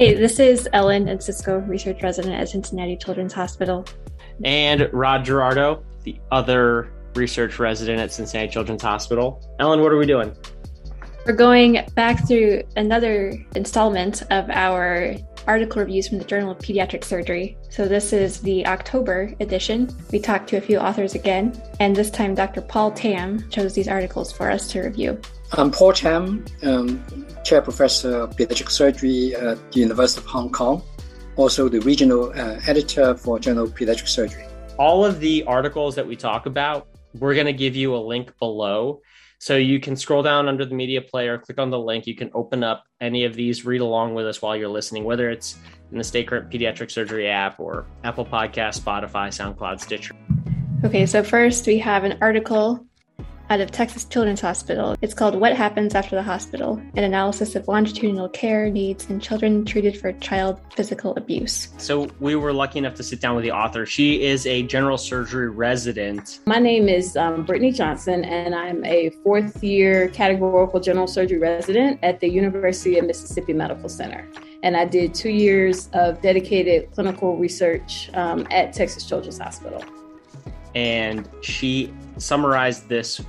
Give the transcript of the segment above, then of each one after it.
Hey, this is Ellen Encisco, research resident at Cincinnati Children's Hospital. And Rod Gerardo, the other research resident at Cincinnati Children's Hospital. Ellen, what are we doing? We're going back through another installment of our article reviews from the Journal of Pediatric Surgery. So, this is the October edition. We talked to a few authors again, and this time Dr. Paul Tam chose these articles for us to review. I'm Paul Tam, um, Chair Professor of Pediatric Surgery at the University of Hong Kong, also the regional uh, editor for Journal of Pediatric Surgery. All of the articles that we talk about, we're going to give you a link below so you can scroll down under the media player, click on the link. You can open up any of these, read along with us while you're listening, whether it's in the Stay Current Pediatric Surgery app or Apple Podcast, Spotify, SoundCloud, Stitcher. Okay, so first we have an article out of Texas Children's Hospital. It's called What Happens After the Hospital An Analysis of Longitudinal Care Needs in Children Treated for Child Physical Abuse. So, we were lucky enough to sit down with the author. She is a general surgery resident. My name is um, Brittany Johnson, and I'm a fourth year categorical general surgery resident at the University of Mississippi Medical Center. And I did two years of dedicated clinical research um, at Texas Children's Hospital. And she summarized this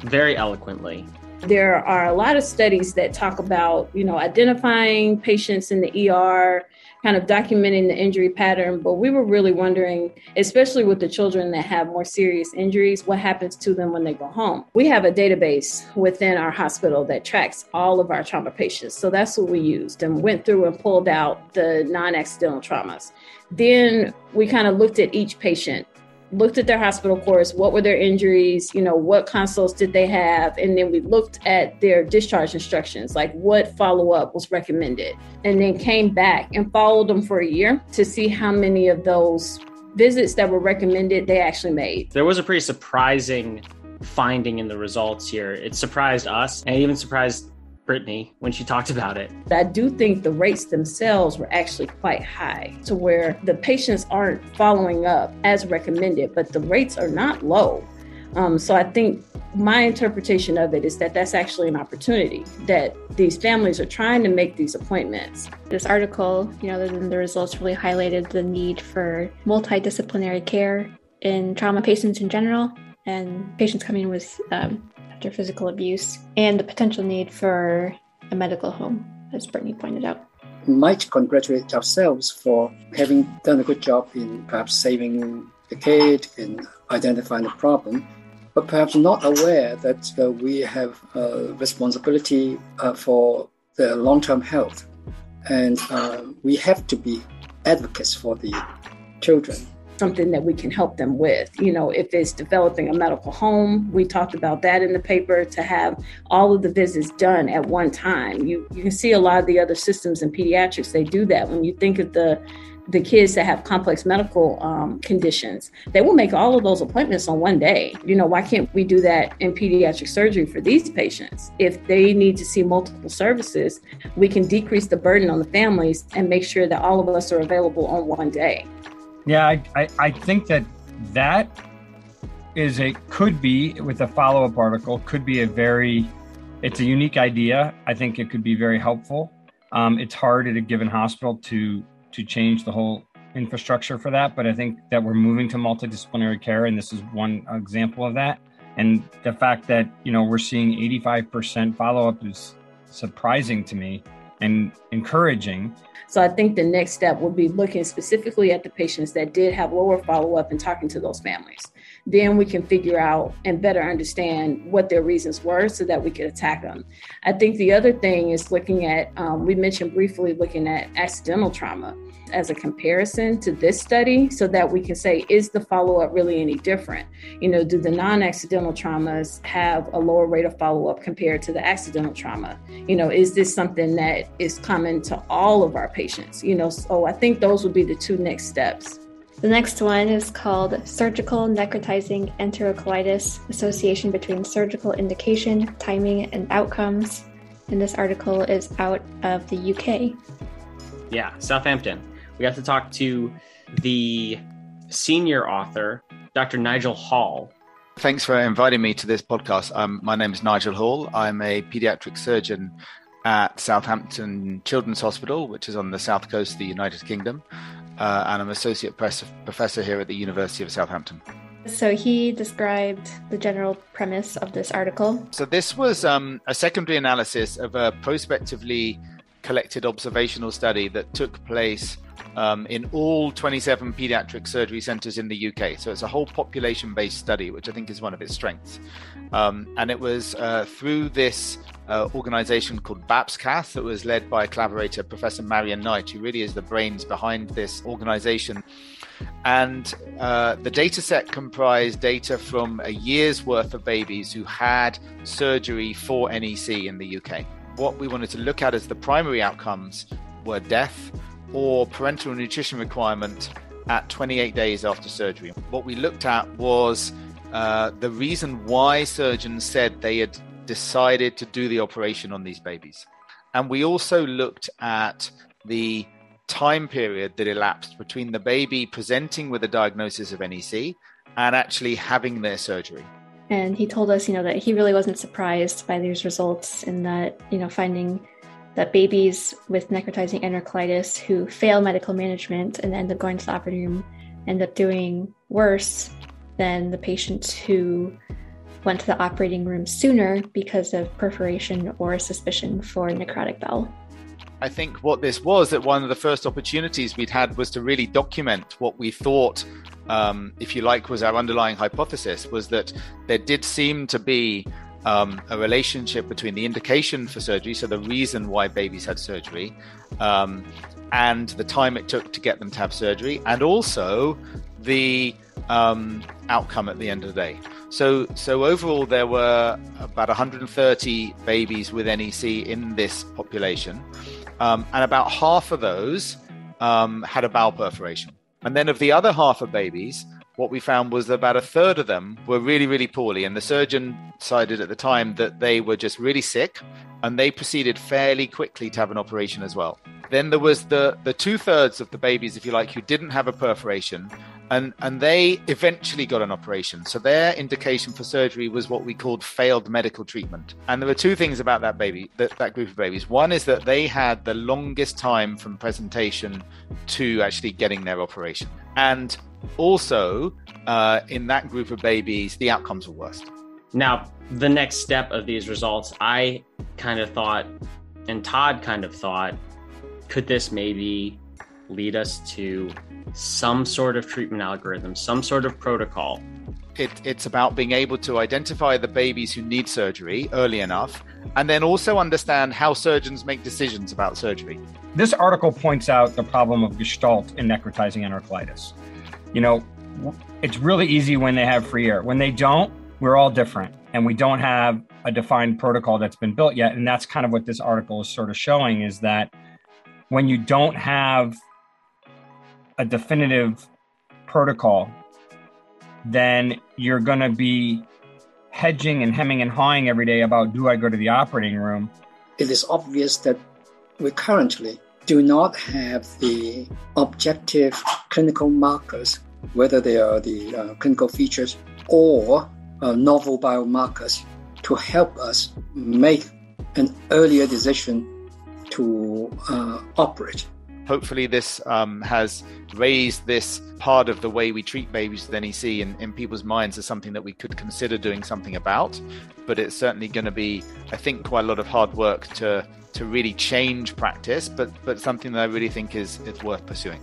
very eloquently. There are a lot of studies that talk about, you know, identifying patients in the ER, kind of documenting the injury pattern, but we were really wondering, especially with the children that have more serious injuries, what happens to them when they go home. We have a database within our hospital that tracks all of our trauma patients. So that's what we used and went through and pulled out the non-accidental traumas. Then we kind of looked at each patient looked at their hospital course, what were their injuries, you know, what consults did they have, and then we looked at their discharge instructions, like what follow up was recommended, and then came back and followed them for a year to see how many of those visits that were recommended they actually made. There was a pretty surprising finding in the results here. It surprised us and even surprised Brittany when she talked about it. I do think the rates themselves were actually quite high to where the patients aren't following up as recommended, but the rates are not low. Um, so I think my interpretation of it is that that's actually an opportunity that these families are trying to make these appointments. This article, you know, than the results really highlighted the need for multidisciplinary care in trauma patients in general and patients coming with um, after physical abuse and the potential need for a medical home, as Brittany pointed out. We might congratulate ourselves for having done a good job in perhaps saving the kid, and identifying the problem, but perhaps not aware that uh, we have a responsibility uh, for the long term health. And uh, we have to be advocates for the children something that we can help them with. You know, if it's developing a medical home, we talked about that in the paper to have all of the visits done at one time. You you can see a lot of the other systems in pediatrics they do that. When you think of the the kids that have complex medical um, conditions, they will make all of those appointments on one day. You know, why can't we do that in pediatric surgery for these patients? If they need to see multiple services, we can decrease the burden on the families and make sure that all of us are available on one day. Yeah, I, I, I think that that is a could be with a follow up article could be a very it's a unique idea. I think it could be very helpful. Um, it's hard at a given hospital to to change the whole infrastructure for that, but I think that we're moving to multidisciplinary care, and this is one example of that. And the fact that you know we're seeing 85% follow up is surprising to me and encouraging. So I think the next step would be looking specifically at the patients that did have lower follow up and talking to those families. Then we can figure out and better understand what their reasons were so that we could attack them. I think the other thing is looking at, um, we mentioned briefly looking at accidental trauma as a comparison to this study so that we can say, is the follow up really any different? You know, do the non accidental traumas have a lower rate of follow up compared to the accidental trauma? You know, is this something that is common to all of our patients? You know, so I think those would be the two next steps. The next one is called Surgical Necrotizing Enterocolitis Association between Surgical Indication, Timing, and Outcomes. And this article is out of the UK. Yeah, Southampton we got to talk to the senior author, Dr. Nigel Hall. Thanks for inviting me to this podcast. Um, my name is Nigel Hall. I'm a pediatric surgeon at Southampton Children's Hospital, which is on the south coast of the United Kingdom, uh, and I'm associate professor here at the University of Southampton. So he described the general premise of this article. So this was um, a secondary analysis of a prospectively collected observational study that took place um, in all 27 pediatric surgery centres in the UK. So it's a whole population based study, which I think is one of its strengths. Um, and it was uh, through this uh, organization called BAPS-CASS that was led by collaborator Professor Marian Knight, who really is the brains behind this organization. And uh, the data set comprised data from a year's worth of babies who had surgery for NEC in the UK. What we wanted to look at as the primary outcomes were death or parenteral nutrition requirement at 28 days after surgery. What we looked at was uh, the reason why surgeons said they had decided to do the operation on these babies. And we also looked at the time period that elapsed between the baby presenting with a diagnosis of NEC and actually having their surgery. And he told us, you know, that he really wasn't surprised by these results and that, you know, finding that babies with necrotizing enterocolitis who fail medical management and end up going to the operating room end up doing worse than the patients who went to the operating room sooner because of perforation or suspicion for necrotic bowel. I think what this was that one of the first opportunities we'd had was to really document what we thought, um, if you like, was our underlying hypothesis was that there did seem to be um, a relationship between the indication for surgery, so the reason why babies had surgery, um, and the time it took to get them to have surgery, and also the um, outcome at the end of the day. So, so overall, there were about 130 babies with NEC in this population, um, and about half of those um, had a bowel perforation. And then of the other half of babies, what we found was that about a third of them were really, really poorly. And the surgeon decided at the time that they were just really sick and they proceeded fairly quickly to have an operation as well. Then there was the, the two thirds of the babies, if you like, who didn't have a perforation and and they eventually got an operation. So their indication for surgery was what we called failed medical treatment. And there were two things about that baby, that, that group of babies. One is that they had the longest time from presentation to actually getting their operation, and also uh, in that group of babies, the outcomes were worse. Now, the next step of these results, I kind of thought, and Todd kind of thought, could this maybe lead us to some sort of treatment algorithm, some sort of protocol. It, it's about being able to identify the babies who need surgery early enough and then also understand how surgeons make decisions about surgery. This article points out the problem of gestalt in necrotizing enterocolitis. You know, it's really easy when they have free air. When they don't, we're all different and we don't have a defined protocol that's been built yet. And that's kind of what this article is sort of showing is that when you don't have a definitive protocol, then you're going to be hedging and hemming and hawing every day about do I go to the operating room? It is obvious that we currently do not have the objective clinical markers, whether they are the uh, clinical features or uh, novel biomarkers, to help us make an earlier decision to uh, operate hopefully this um, has raised this part of the way we treat babies with NEC in, in people's minds as something that we could consider doing something about. But it's certainly going to be, I think, quite a lot of hard work to to really change practice, but but something that I really think is is worth pursuing.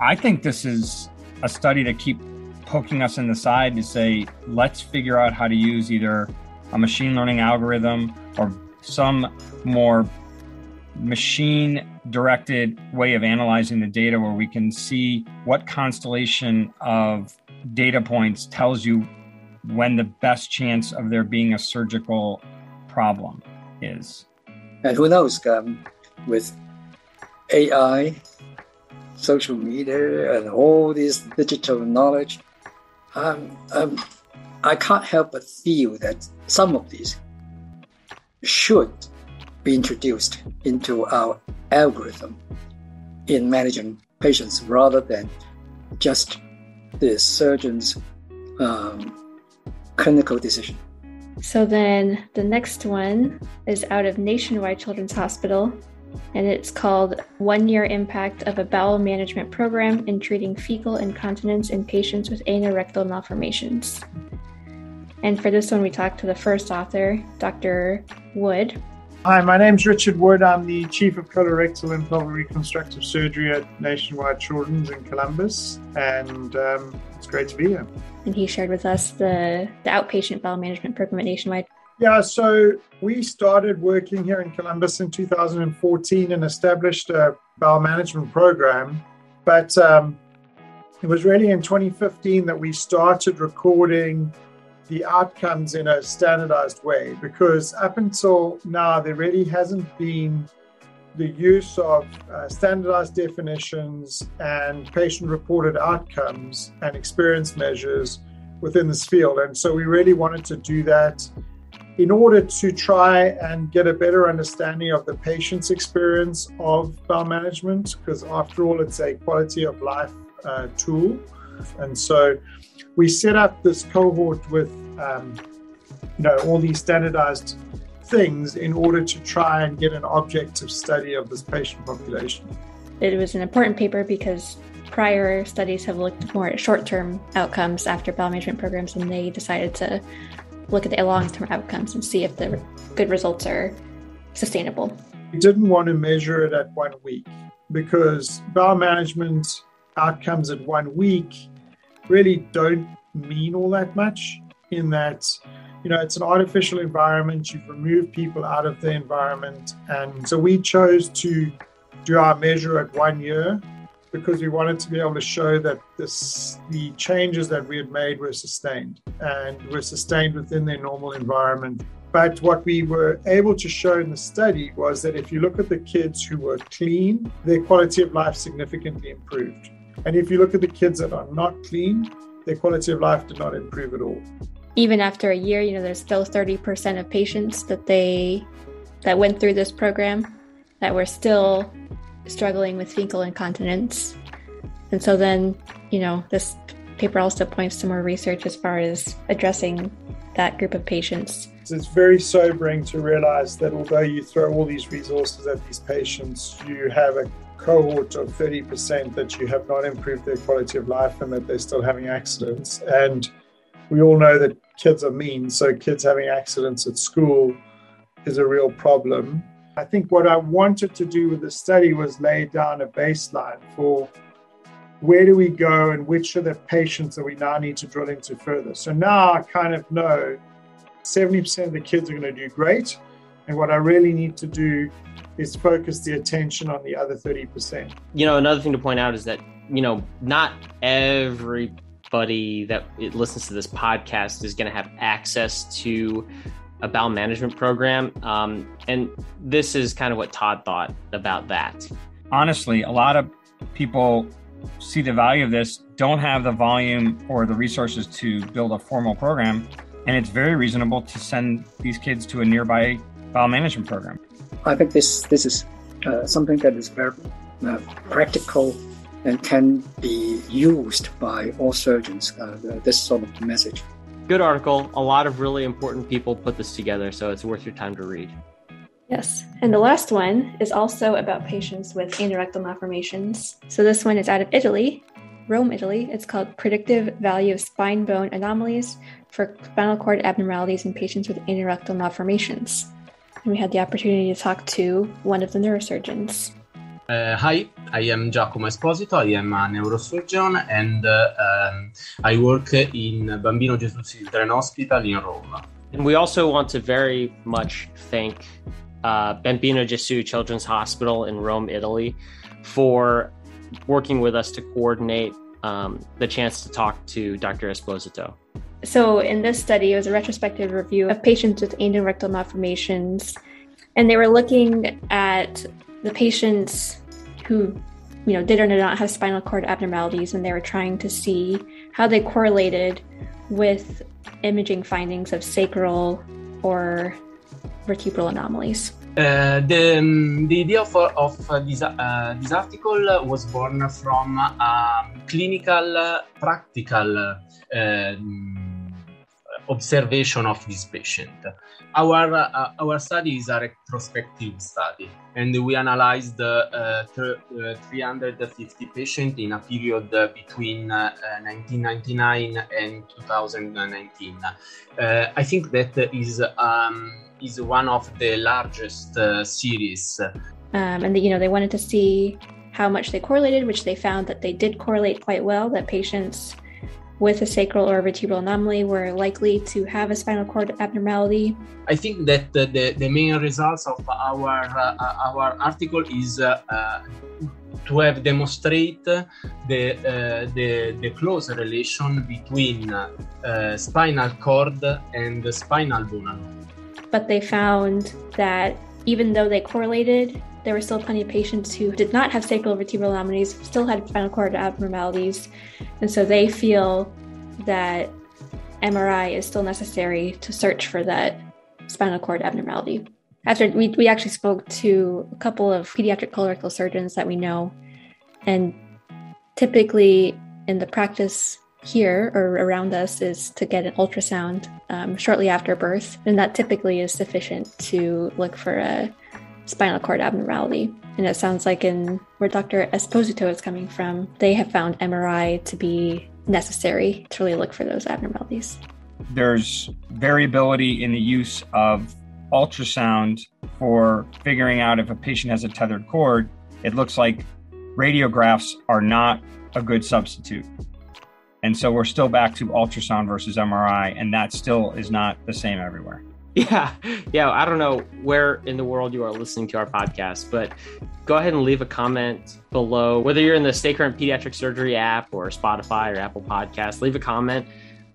I think this is a study to keep poking us in the side to say, let's figure out how to use either a machine learning algorithm or some more machine directed way of analyzing the data where we can see what constellation of data points tells you when the best chance of there being a surgical problem is. And who knows, um, with AI, social media, and all this digital knowledge, um, um, I can't help but feel that some of these should be introduced into our algorithm in managing patients rather than just the surgeon's um, clinical decision. So then the next one is out of Nationwide Children's Hospital, and it's called One Year Impact of a Bowel Management Program in Treating Fecal Incontinence in Patients with Anorectal Malformations. And for this one, we talked to the first author, Dr. Wood. Hi, my name's Richard Wood. I'm the Chief of Colorectal and Pelvic Reconstructive Surgery at Nationwide Children's in Columbus, and um, it's great to be here. And he shared with us the, the outpatient bowel management program at Nationwide. Yeah, so we started working here in Columbus in 2014 and established a bowel management program. But um, it was really in 2015 that we started recording the outcomes in a standardized way because up until now, there really hasn't been the use of uh, standardized definitions and patient reported outcomes and experience measures within this field. And so we really wanted to do that in order to try and get a better understanding of the patient's experience of bowel management, because after all, it's a quality of life uh, tool. And so we set up this cohort with, um, you know, all these standardized things in order to try and get an objective study of this patient population. It was an important paper because prior studies have looked more at short term outcomes after bowel management programs, and they decided to look at the long term outcomes and see if the good results are sustainable. We didn't want to measure it at one week because bowel management outcomes at one week really don't mean all that much in that you know it's an artificial environment you've removed people out of the environment and so we chose to do our measure at one year because we wanted to be able to show that this, the changes that we had made were sustained and were sustained within their normal environment. But what we were able to show in the study was that if you look at the kids who were clean, their quality of life significantly improved. And if you look at the kids that are not clean, their quality of life did not improve at all. Even after a year, you know, there's still 30% of patients that they that went through this program that were still struggling with fecal incontinence. And so then, you know, this paper also points to more research as far as addressing that group of patients. It's very sobering to realize that although you throw all these resources at these patients, you have a cohort of 30% that you have not improved their quality of life and that they're still having accidents. And we all know that kids are mean, so kids having accidents at school is a real problem. I think what I wanted to do with the study was lay down a baseline for where do we go and which are the patients that we now need to drill into further. So now I kind of know 70% of the kids are going to do great. And what I really need to do is focus the attention on the other 30%. You know, another thing to point out is that, you know, not everybody that listens to this podcast is going to have access to a bowel management program. Um, and this is kind of what Todd thought about that. Honestly, a lot of people see the value of this, don't have the volume or the resources to build a formal program. And it's very reasonable to send these kids to a nearby bowel management program. I think this, this is uh, something that is very uh, practical and can be used by all surgeons, uh, this sort of message good article. A lot of really important people put this together, so it's worth your time to read. Yes. And the last one is also about patients with anorectal malformations. So this one is out of Italy, Rome, Italy. It's called Predictive Value of Spine Bone Anomalies for Spinal Cord Abnormalities in Patients with Anorectal Malformations. And we had the opportunity to talk to one of the neurosurgeons. Uh, hi, I am Giacomo Esposito. I am a neurosurgeon and uh, um, I work in Bambino Gesù Children Hospital in Rome. And we also want to very much thank uh, Bambino Gesù Children's Hospital in Rome, Italy, for working with us to coordinate um, the chance to talk to Dr. Esposito. So, in this study, it was a retrospective review of patients with anorectal malformations, and they were looking at the patients who you know did or did not have spinal cord abnormalities and they were trying to see how they correlated with imaging findings of sacral or vertebral anomalies uh, the, um, the idea of, of this, uh, this article was born from a clinical, practical um, observation of this patient. Our our study is a retrospective study, and we analyzed uh, th- uh, 350 patients in a period between 1999 uh, and 2019. Uh, I think that is um, is one of the largest uh, series. Um, and the, you know they wanted to see how much they correlated, which they found that they did correlate quite well. That patients with a sacral or vertebral anomaly were likely to have a spinal cord abnormality. I think that the, the, the main results of our uh, our article is uh, uh, to have demonstrate the uh, the, the close relation between uh, spinal cord and the spinal bone. But they found that even though they correlated, there were still plenty of patients who did not have sacral vertebral anomalies, still had spinal cord abnormalities, and so they feel that MRI is still necessary to search for that spinal cord abnormality. After we, we actually spoke to a couple of pediatric colorectal surgeons that we know, and typically in the practice here or around us is to get an ultrasound um, shortly after birth, and that typically is sufficient to look for a spinal cord abnormality. And it sounds like in where Dr. Esposito is coming from, they have found MRI to be necessary to really look for those abnormalities. There's variability in the use of ultrasound for figuring out if a patient has a tethered cord. It looks like radiographs are not a good substitute. And so we're still back to ultrasound versus MRI, and that still is not the same everywhere. Yeah. Yeah. I don't know where in the world you are listening to our podcast, but go ahead and leave a comment below. Whether you're in the Stay Current Pediatric Surgery app or Spotify or Apple Podcast, leave a comment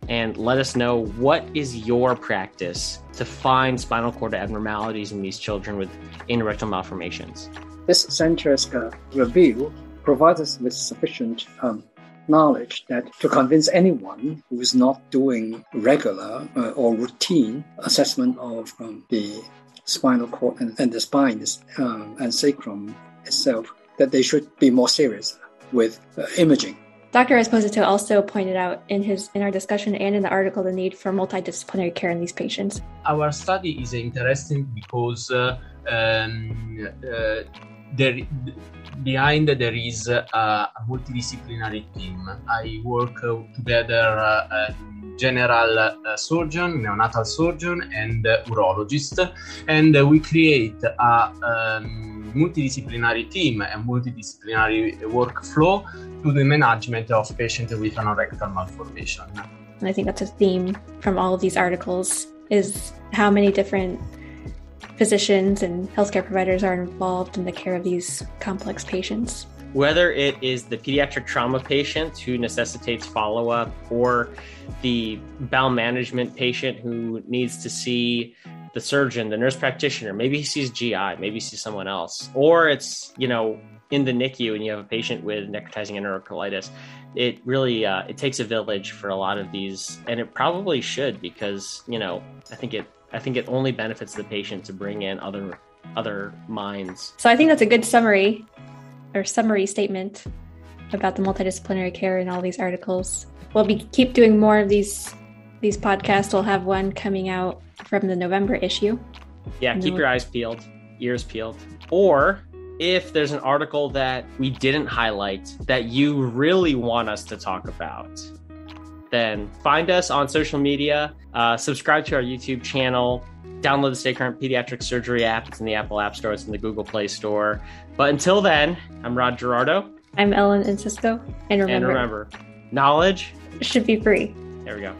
and let us know what is your practice to find spinal cord abnormalities in these children with anorectal malformations. This center's uh, review provides us with sufficient um, knowledge that to convince anyone who is not doing regular uh, or routine assessment of um, the spinal cord and, and the spine um, and sacrum itself, that they should be more serious with uh, imaging. Dr. Esposito also pointed out in his in our discussion and in the article the need for multidisciplinary care in these patients. Our study is interesting because uh, um, uh, there, behind there is a, a multidisciplinary team. I work uh, together uh, general uh, surgeon, neonatal surgeon, and urologist, and we create a um, multidisciplinary team and multidisciplinary workflow to the management of patients with anorectal malformation. I think that's a theme from all of these articles is how many different physicians and healthcare providers are involved in the care of these complex patients. Whether it is the pediatric trauma patient who necessitates follow up or the bowel management patient who needs to see the surgeon, the nurse practitioner, maybe he sees GI, maybe he sees someone else, or it's, you know, in the NICU and you have a patient with necrotizing enterocolitis. It really uh, it takes a village for a lot of these, and it probably should because you know I think it I think it only benefits the patient to bring in other other minds. So I think that's a good summary or summary statement about the multidisciplinary care in all these articles. We'll be keep doing more of these these podcasts. We'll have one coming out from the November issue. Yeah, keep your eyes peeled, ears peeled. Or if there's an article that we didn't highlight that you really want us to talk about, then find us on social media, uh, subscribe to our YouTube channel, download the Stay Current Pediatric Surgery app. It's in the Apple App Store, it's in the Google Play Store. But until then, I'm Rod Gerardo. I'm Ellen Encisco. And remember, and remember knowledge should be free. There we go.